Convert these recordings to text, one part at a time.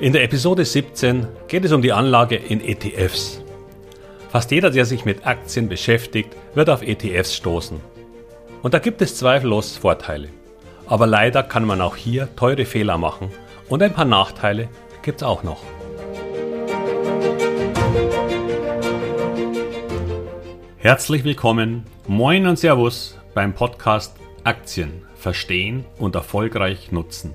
In der Episode 17 geht es um die Anlage in ETFs. Fast jeder, der sich mit Aktien beschäftigt, wird auf ETFs stoßen. Und da gibt es zweifellos Vorteile. Aber leider kann man auch hier teure Fehler machen und ein paar Nachteile gibt es auch noch. Herzlich willkommen, moin und Servus beim Podcast Aktien verstehen und erfolgreich nutzen.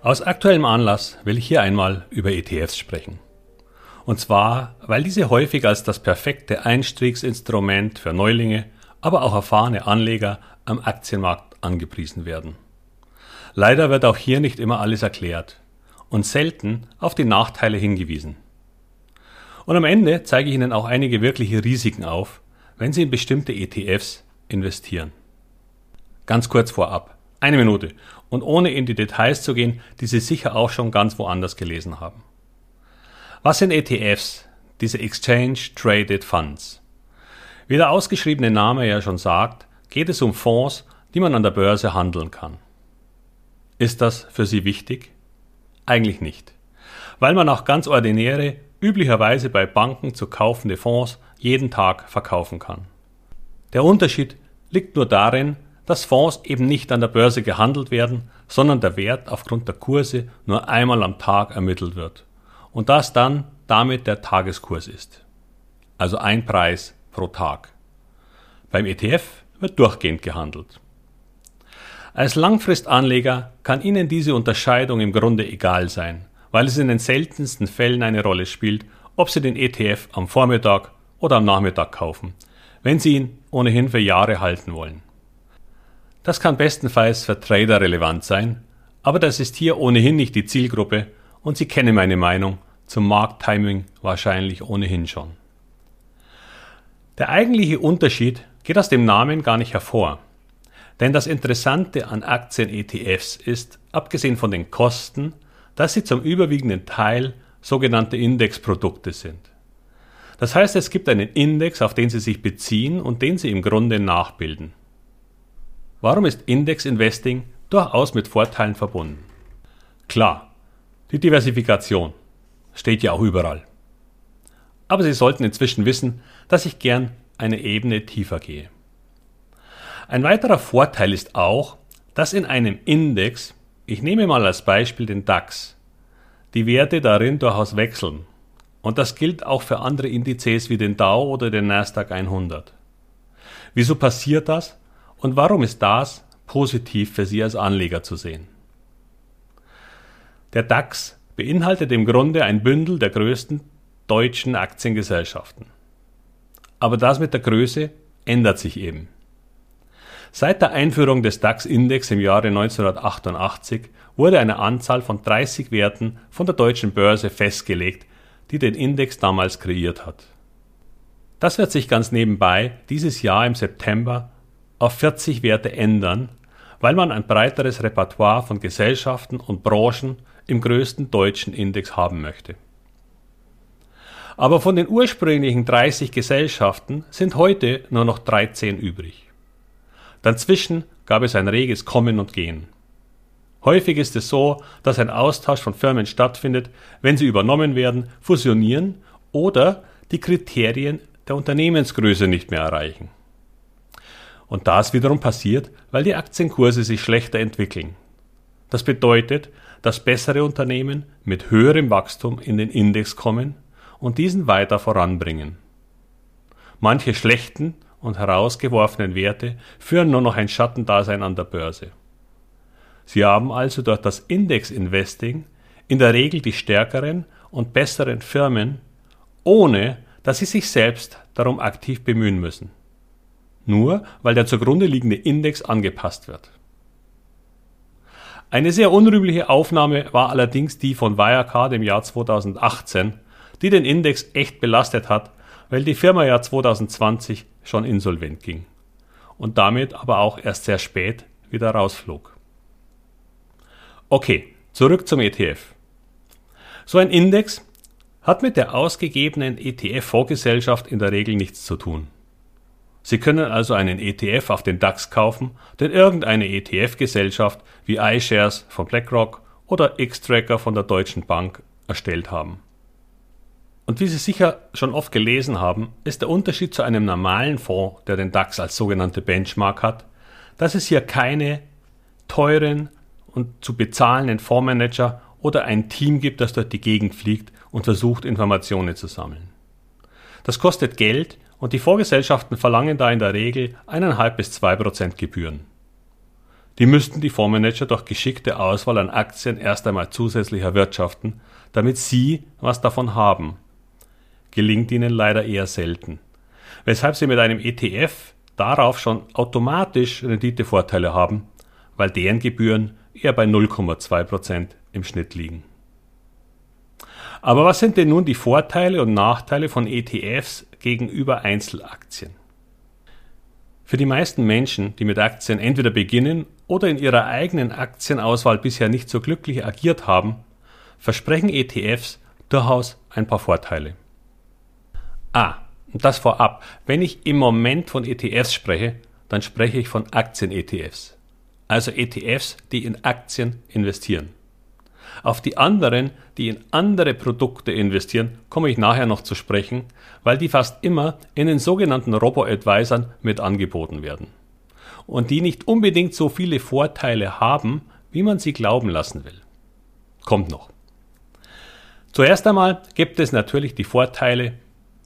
Aus aktuellem Anlass will ich hier einmal über ETFs sprechen. Und zwar, weil diese häufig als das perfekte Einstiegsinstrument für Neulinge, aber auch erfahrene Anleger am Aktienmarkt angepriesen werden. Leider wird auch hier nicht immer alles erklärt und selten auf die Nachteile hingewiesen. Und am Ende zeige ich Ihnen auch einige wirkliche Risiken auf, wenn Sie in bestimmte ETFs investieren. Ganz kurz vorab. Eine Minute. Und ohne in die Details zu gehen, die Sie sicher auch schon ganz woanders gelesen haben. Was sind ETFs? Diese Exchange Traded Funds. Wie der ausgeschriebene Name ja schon sagt, geht es um Fonds, die man an der Börse handeln kann. Ist das für Sie wichtig? Eigentlich nicht. Weil man auch ganz ordinäre, üblicherweise bei Banken zu kaufende Fonds jeden Tag verkaufen kann. Der Unterschied liegt nur darin, dass Fonds eben nicht an der Börse gehandelt werden, sondern der Wert aufgrund der Kurse nur einmal am Tag ermittelt wird und das dann damit der Tageskurs ist. Also ein Preis pro Tag. Beim ETF wird durchgehend gehandelt. Als Langfristanleger kann Ihnen diese Unterscheidung im Grunde egal sein, weil es in den seltensten Fällen eine Rolle spielt, ob Sie den ETF am Vormittag oder am Nachmittag kaufen, wenn Sie ihn ohnehin für Jahre halten wollen. Das kann bestenfalls für Trader relevant sein, aber das ist hier ohnehin nicht die Zielgruppe und Sie kennen meine Meinung zum Markttiming wahrscheinlich ohnehin schon. Der eigentliche Unterschied geht aus dem Namen gar nicht hervor. Denn das Interessante an Aktien-ETFs ist, abgesehen von den Kosten, dass sie zum überwiegenden Teil sogenannte Indexprodukte sind. Das heißt, es gibt einen Index, auf den sie sich beziehen und den sie im Grunde nachbilden. Warum ist Index Investing durchaus mit Vorteilen verbunden? Klar, die Diversifikation steht ja auch überall. Aber Sie sollten inzwischen wissen, dass ich gern eine Ebene tiefer gehe. Ein weiterer Vorteil ist auch, dass in einem Index, ich nehme mal als Beispiel den DAX, die Werte darin durchaus wechseln. Und das gilt auch für andere Indizes wie den Dow oder den Nasdaq 100. Wieso passiert das? Und warum ist das positiv für Sie als Anleger zu sehen? Der DAX beinhaltet im Grunde ein Bündel der größten deutschen Aktiengesellschaften. Aber das mit der Größe ändert sich eben. Seit der Einführung des DAX-Index im Jahre 1988 wurde eine Anzahl von 30 Werten von der deutschen Börse festgelegt, die den Index damals kreiert hat. Das wird sich ganz nebenbei dieses Jahr im September auf 40 Werte ändern, weil man ein breiteres Repertoire von Gesellschaften und Branchen im größten deutschen Index haben möchte. Aber von den ursprünglichen 30 Gesellschaften sind heute nur noch 13 übrig. Dazwischen gab es ein reges Kommen und Gehen. Häufig ist es so, dass ein Austausch von Firmen stattfindet, wenn sie übernommen werden, fusionieren oder die Kriterien der Unternehmensgröße nicht mehr erreichen. Und das wiederum passiert, weil die Aktienkurse sich schlechter entwickeln. Das bedeutet, dass bessere Unternehmen mit höherem Wachstum in den Index kommen und diesen weiter voranbringen. Manche schlechten und herausgeworfenen Werte führen nur noch ein Schattendasein an der Börse. Sie haben also durch das Index-Investing in der Regel die stärkeren und besseren Firmen, ohne dass sie sich selbst darum aktiv bemühen müssen nur weil der zugrunde liegende Index angepasst wird. Eine sehr unrühmliche Aufnahme war allerdings die von Wirecard im Jahr 2018, die den Index echt belastet hat, weil die Firma ja 2020 schon insolvent ging und damit aber auch erst sehr spät wieder rausflog. Okay, zurück zum ETF. So ein Index hat mit der ausgegebenen ETF-Fondsgesellschaft in der Regel nichts zu tun. Sie können also einen ETF auf den DAX kaufen, den irgendeine ETF-Gesellschaft wie iShares von BlackRock oder X-Tracker von der Deutschen Bank erstellt haben. Und wie Sie sicher schon oft gelesen haben, ist der Unterschied zu einem normalen Fonds, der den DAX als sogenannte Benchmark hat, dass es hier keine teuren und zu bezahlenden Fondsmanager oder ein Team gibt, das dort die Gegend fliegt und versucht, Informationen zu sammeln. Das kostet Geld und die Vorgesellschaften verlangen da in der Regel 1,5 bis 2 Prozent Gebühren. Die müssten die Fondsmanager durch geschickte Auswahl an Aktien erst einmal zusätzlich erwirtschaften, damit sie was davon haben gelingt ihnen leider eher selten. Weshalb sie mit einem ETF darauf schon automatisch Renditevorteile haben, weil deren Gebühren eher bei 0,2% im Schnitt liegen. Aber was sind denn nun die Vorteile und Nachteile von ETFs gegenüber Einzelaktien? Für die meisten Menschen, die mit Aktien entweder beginnen oder in ihrer eigenen Aktienauswahl bisher nicht so glücklich agiert haben, versprechen ETFs durchaus ein paar Vorteile. Ah, und das vorab. Wenn ich im Moment von ETFs spreche, dann spreche ich von Aktien-ETFs. Also ETFs, die in Aktien investieren. Auf die anderen, die in andere Produkte investieren, komme ich nachher noch zu sprechen, weil die fast immer in den sogenannten Robo-Advisern mit angeboten werden. Und die nicht unbedingt so viele Vorteile haben, wie man sie glauben lassen will. Kommt noch. Zuerst einmal gibt es natürlich die Vorteile,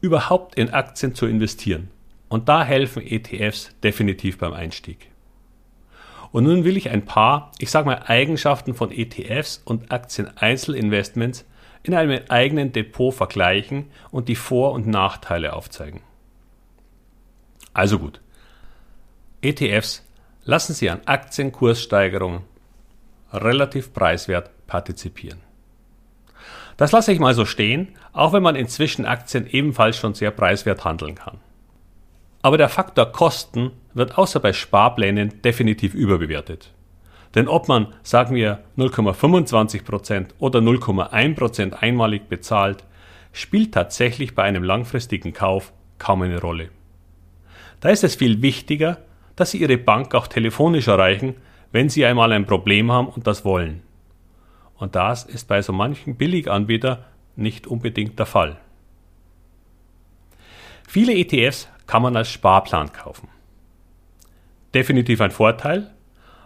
überhaupt in Aktien zu investieren. Und da helfen ETFs definitiv beim Einstieg. Und nun will ich ein paar, ich sage mal, Eigenschaften von ETFs und Aktien-Einzelinvestments in einem eigenen Depot vergleichen und die Vor- und Nachteile aufzeigen. Also gut. ETFs lassen Sie an Aktienkurssteigerungen relativ preiswert partizipieren. Das lasse ich mal so stehen, auch wenn man inzwischen Aktien ebenfalls schon sehr preiswert handeln kann. Aber der Faktor Kosten wird außer bei Sparplänen definitiv überbewertet. Denn ob man, sagen wir, 0,25% oder 0,1% einmalig bezahlt, spielt tatsächlich bei einem langfristigen Kauf kaum eine Rolle. Da ist es viel wichtiger, dass Sie Ihre Bank auch telefonisch erreichen, wenn Sie einmal ein Problem haben und das wollen. Und das ist bei so manchen Billiganbieter nicht unbedingt der Fall. Viele ETFs kann man als Sparplan kaufen. Definitiv ein Vorteil,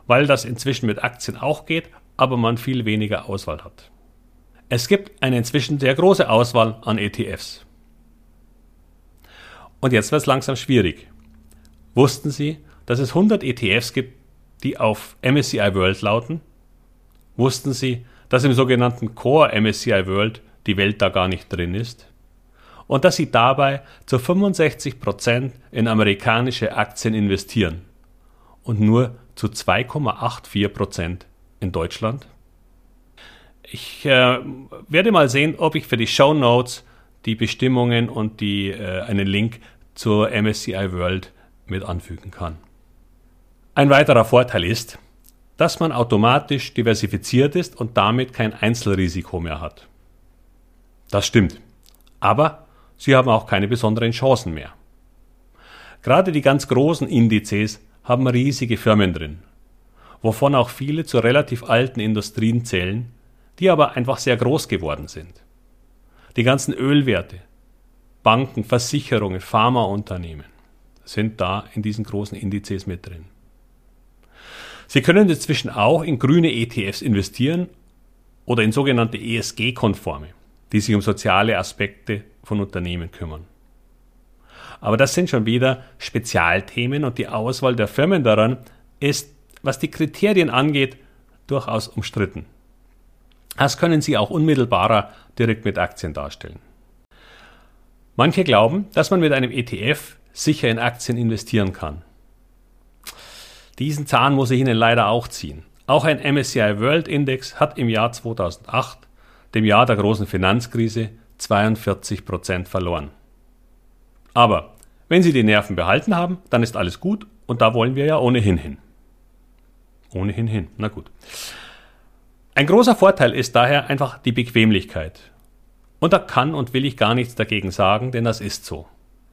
weil das inzwischen mit Aktien auch geht, aber man viel weniger Auswahl hat. Es gibt eine inzwischen sehr große Auswahl an ETFs. Und jetzt wird es langsam schwierig. Wussten Sie, dass es 100 ETFs gibt, die auf MSCI World lauten? Wussten Sie, dass im sogenannten Core MSCI World die Welt da gar nicht drin ist und dass sie dabei zu 65% in amerikanische Aktien investieren und nur zu 2,84% in Deutschland? Ich äh, werde mal sehen, ob ich für die Show Notes die Bestimmungen und die, äh, einen Link zur MSCI World mit anfügen kann. Ein weiterer Vorteil ist, dass man automatisch diversifiziert ist und damit kein Einzelrisiko mehr hat. Das stimmt. Aber sie haben auch keine besonderen Chancen mehr. Gerade die ganz großen Indizes haben riesige Firmen drin, wovon auch viele zu relativ alten Industrien zählen, die aber einfach sehr groß geworden sind. Die ganzen Ölwerte, Banken, Versicherungen, Pharmaunternehmen sind da in diesen großen Indizes mit drin. Sie können inzwischen auch in grüne ETFs investieren oder in sogenannte ESG-konforme, die sich um soziale Aspekte von Unternehmen kümmern. Aber das sind schon wieder Spezialthemen und die Auswahl der Firmen daran ist, was die Kriterien angeht, durchaus umstritten. Das können Sie auch unmittelbarer direkt mit Aktien darstellen. Manche glauben, dass man mit einem ETF sicher in Aktien investieren kann. Diesen Zahn muss ich Ihnen leider auch ziehen. Auch ein MSCI World Index hat im Jahr 2008, dem Jahr der großen Finanzkrise, 42% verloren. Aber wenn Sie die Nerven behalten haben, dann ist alles gut und da wollen wir ja ohnehin hin. Ohnehin hin, na gut. Ein großer Vorteil ist daher einfach die Bequemlichkeit. Und da kann und will ich gar nichts dagegen sagen, denn das ist so.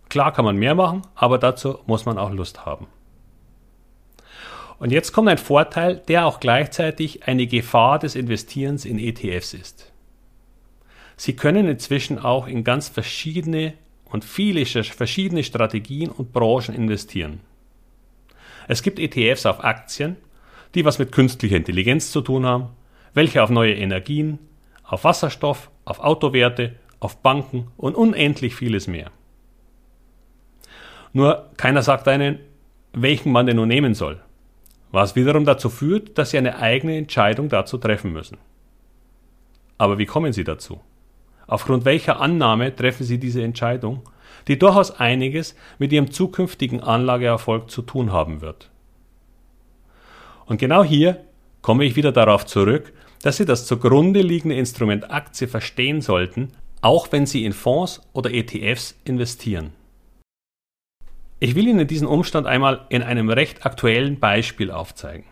Klar kann man mehr machen, aber dazu muss man auch Lust haben. Und jetzt kommt ein Vorteil, der auch gleichzeitig eine Gefahr des Investierens in ETFs ist. Sie können inzwischen auch in ganz verschiedene und viele verschiedene Strategien und Branchen investieren. Es gibt ETFs auf Aktien, die was mit künstlicher Intelligenz zu tun haben, welche auf neue Energien, auf Wasserstoff, auf Autowerte, auf Banken und unendlich vieles mehr. Nur keiner sagt einen, welchen man denn nun nehmen soll, was wiederum dazu führt, dass Sie eine eigene Entscheidung dazu treffen müssen. Aber wie kommen Sie dazu? Aufgrund welcher Annahme treffen Sie diese Entscheidung, die durchaus einiges mit Ihrem zukünftigen Anlageerfolg zu tun haben wird? Und genau hier komme ich wieder darauf zurück, dass Sie das zugrunde liegende Instrument Aktie verstehen sollten, auch wenn Sie in Fonds oder ETFs investieren. Ich will Ihnen diesen Umstand einmal in einem recht aktuellen Beispiel aufzeigen.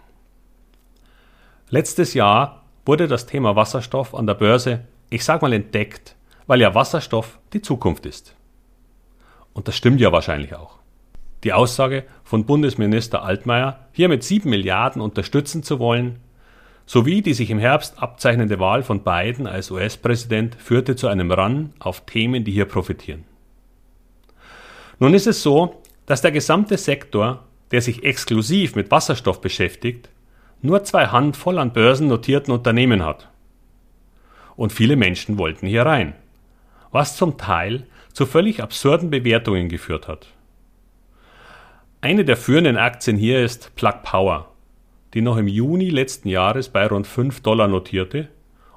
Letztes Jahr wurde das Thema Wasserstoff an der Börse ich sag mal entdeckt, weil ja Wasserstoff die Zukunft ist. Und das stimmt ja wahrscheinlich auch. Die Aussage von Bundesminister Altmaier, hier mit 7 Milliarden unterstützen zu wollen, sowie die sich im Herbst abzeichnende Wahl von Biden als US-Präsident führte zu einem Run auf Themen, die hier profitieren. Nun ist es so, dass der gesamte Sektor, der sich exklusiv mit Wasserstoff beschäftigt, nur zwei Handvoll an börsennotierten Unternehmen hat und viele Menschen wollten hier rein, was zum Teil zu völlig absurden Bewertungen geführt hat. Eine der führenden Aktien hier ist Plug Power, die noch im Juni letzten Jahres bei rund 5 Dollar notierte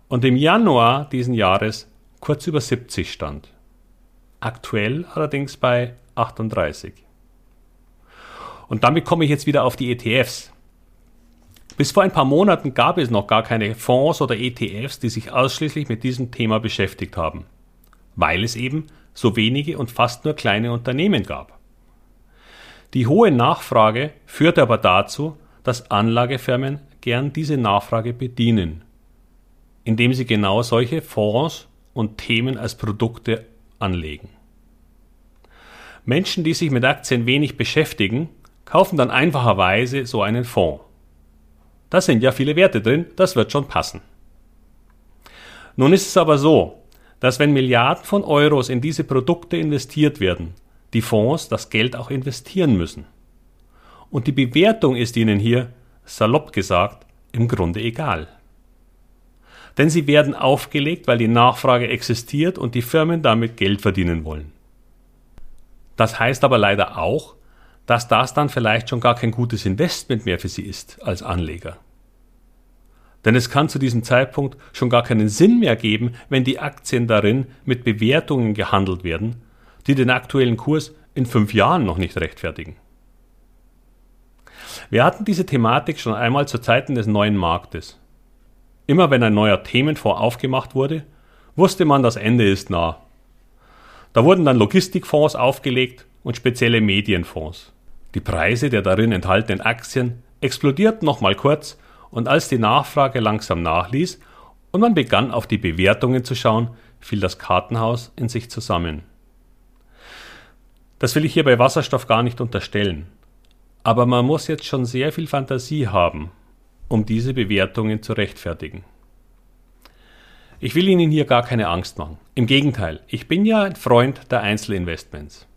und im Januar diesen Jahres kurz über 70 stand. Aktuell allerdings bei 38. Und damit komme ich jetzt wieder auf die ETFs. Bis vor ein paar Monaten gab es noch gar keine Fonds oder ETFs, die sich ausschließlich mit diesem Thema beschäftigt haben, weil es eben so wenige und fast nur kleine Unternehmen gab. Die hohe Nachfrage führte aber dazu, dass Anlagefirmen gern diese Nachfrage bedienen, indem sie genau solche Fonds und Themen als Produkte anlegen. Menschen, die sich mit Aktien wenig beschäftigen, kaufen dann einfacherweise so einen Fonds. Da sind ja viele Werte drin, das wird schon passen. Nun ist es aber so, dass wenn Milliarden von Euros in diese Produkte investiert werden, die Fonds das Geld auch investieren müssen. Und die Bewertung ist ihnen hier, salopp gesagt, im Grunde egal. Denn sie werden aufgelegt, weil die Nachfrage existiert und die Firmen damit Geld verdienen wollen. Das heißt aber leider auch, dass das dann vielleicht schon gar kein gutes Investment mehr für sie ist als Anleger. Denn es kann zu diesem Zeitpunkt schon gar keinen Sinn mehr geben, wenn die Aktien darin mit Bewertungen gehandelt werden, die den aktuellen Kurs in fünf Jahren noch nicht rechtfertigen. Wir hatten diese Thematik schon einmal zu Zeiten des neuen Marktes. Immer wenn ein neuer Themenfonds aufgemacht wurde, wusste man, das Ende ist nah. Da wurden dann Logistikfonds aufgelegt und spezielle Medienfonds. Die Preise der darin enthaltenen Aktien explodierten nochmal kurz und als die Nachfrage langsam nachließ und man begann auf die Bewertungen zu schauen, fiel das Kartenhaus in sich zusammen. Das will ich hier bei Wasserstoff gar nicht unterstellen. Aber man muss jetzt schon sehr viel Fantasie haben, um diese Bewertungen zu rechtfertigen. Ich will Ihnen hier gar keine Angst machen. Im Gegenteil, ich bin ja ein Freund der Einzelinvestments.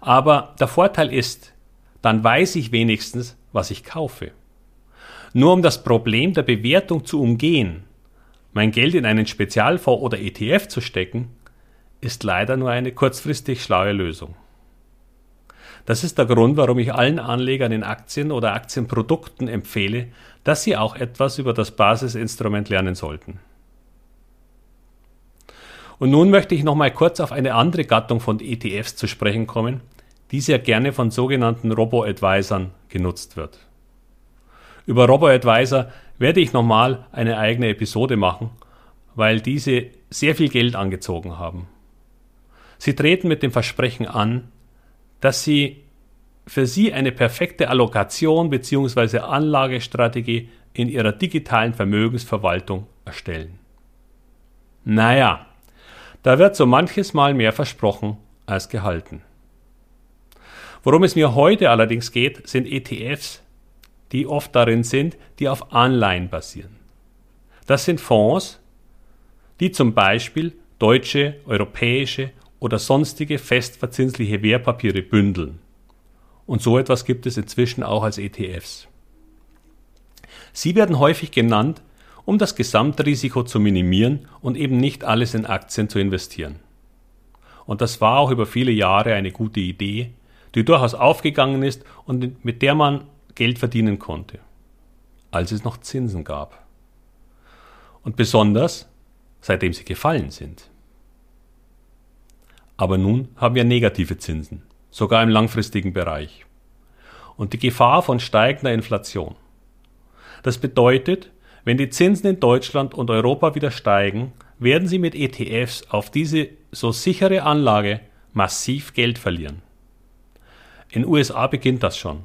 Aber der Vorteil ist, dann weiß ich wenigstens, was ich kaufe. Nur um das Problem der Bewertung zu umgehen, mein Geld in einen Spezialfonds oder ETF zu stecken, ist leider nur eine kurzfristig schlaue Lösung. Das ist der Grund, warum ich allen Anlegern in Aktien oder Aktienprodukten empfehle, dass sie auch etwas über das Basisinstrument lernen sollten. Und nun möchte ich noch mal kurz auf eine andere Gattung von ETFs zu sprechen kommen, die sehr gerne von sogenannten Robo-Advisern genutzt wird. Über RoboAdvisor werde ich nochmal eine eigene Episode machen, weil diese sehr viel Geld angezogen haben. Sie treten mit dem Versprechen an, dass sie für Sie eine perfekte Allokation bzw. Anlagestrategie in Ihrer digitalen Vermögensverwaltung erstellen. Naja, da wird so manches Mal mehr versprochen als gehalten. Worum es mir heute allerdings geht, sind ETFs, die oft darin sind, die auf Anleihen basieren. Das sind Fonds, die zum Beispiel deutsche, europäische oder sonstige festverzinsliche Wertpapiere bündeln. Und so etwas gibt es inzwischen auch als ETFs. Sie werden häufig genannt, um das Gesamtrisiko zu minimieren und eben nicht alles in Aktien zu investieren. Und das war auch über viele Jahre eine gute Idee, die durchaus aufgegangen ist und mit der man Geld verdienen konnte, als es noch Zinsen gab. Und besonders seitdem sie gefallen sind. Aber nun haben wir negative Zinsen, sogar im langfristigen Bereich. Und die Gefahr von steigender Inflation. Das bedeutet, wenn die Zinsen in Deutschland und Europa wieder steigen, werden sie mit ETFs auf diese so sichere Anlage massiv Geld verlieren. In USA beginnt das schon.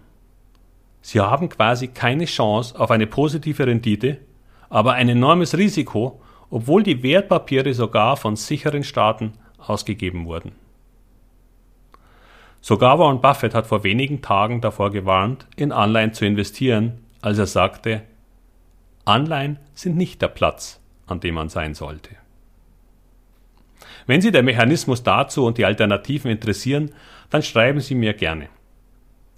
Sie haben quasi keine Chance auf eine positive Rendite, aber ein enormes Risiko, obwohl die Wertpapiere sogar von sicheren Staaten ausgegeben wurden. Sogar Warren Buffett hat vor wenigen Tagen davor gewarnt, in Anleihen zu investieren, als er sagte, Anleihen sind nicht der Platz, an dem man sein sollte. Wenn Sie der Mechanismus dazu und die Alternativen interessieren, dann schreiben Sie mir gerne.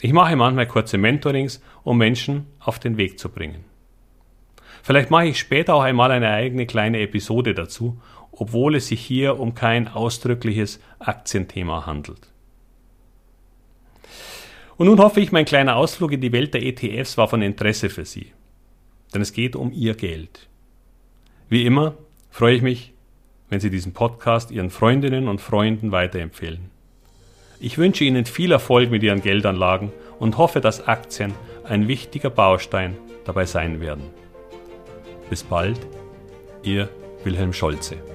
Ich mache manchmal kurze Mentorings, um Menschen auf den Weg zu bringen. Vielleicht mache ich später auch einmal eine eigene kleine Episode dazu, obwohl es sich hier um kein ausdrückliches Aktienthema handelt. Und nun hoffe ich, mein kleiner Ausflug in die Welt der ETFs war von Interesse für Sie. Denn es geht um Ihr Geld. Wie immer freue ich mich, wenn Sie diesen Podcast Ihren Freundinnen und Freunden weiterempfehlen. Ich wünsche Ihnen viel Erfolg mit Ihren Geldanlagen und hoffe, dass Aktien ein wichtiger Baustein dabei sein werden. Bis bald, Ihr Wilhelm Scholze.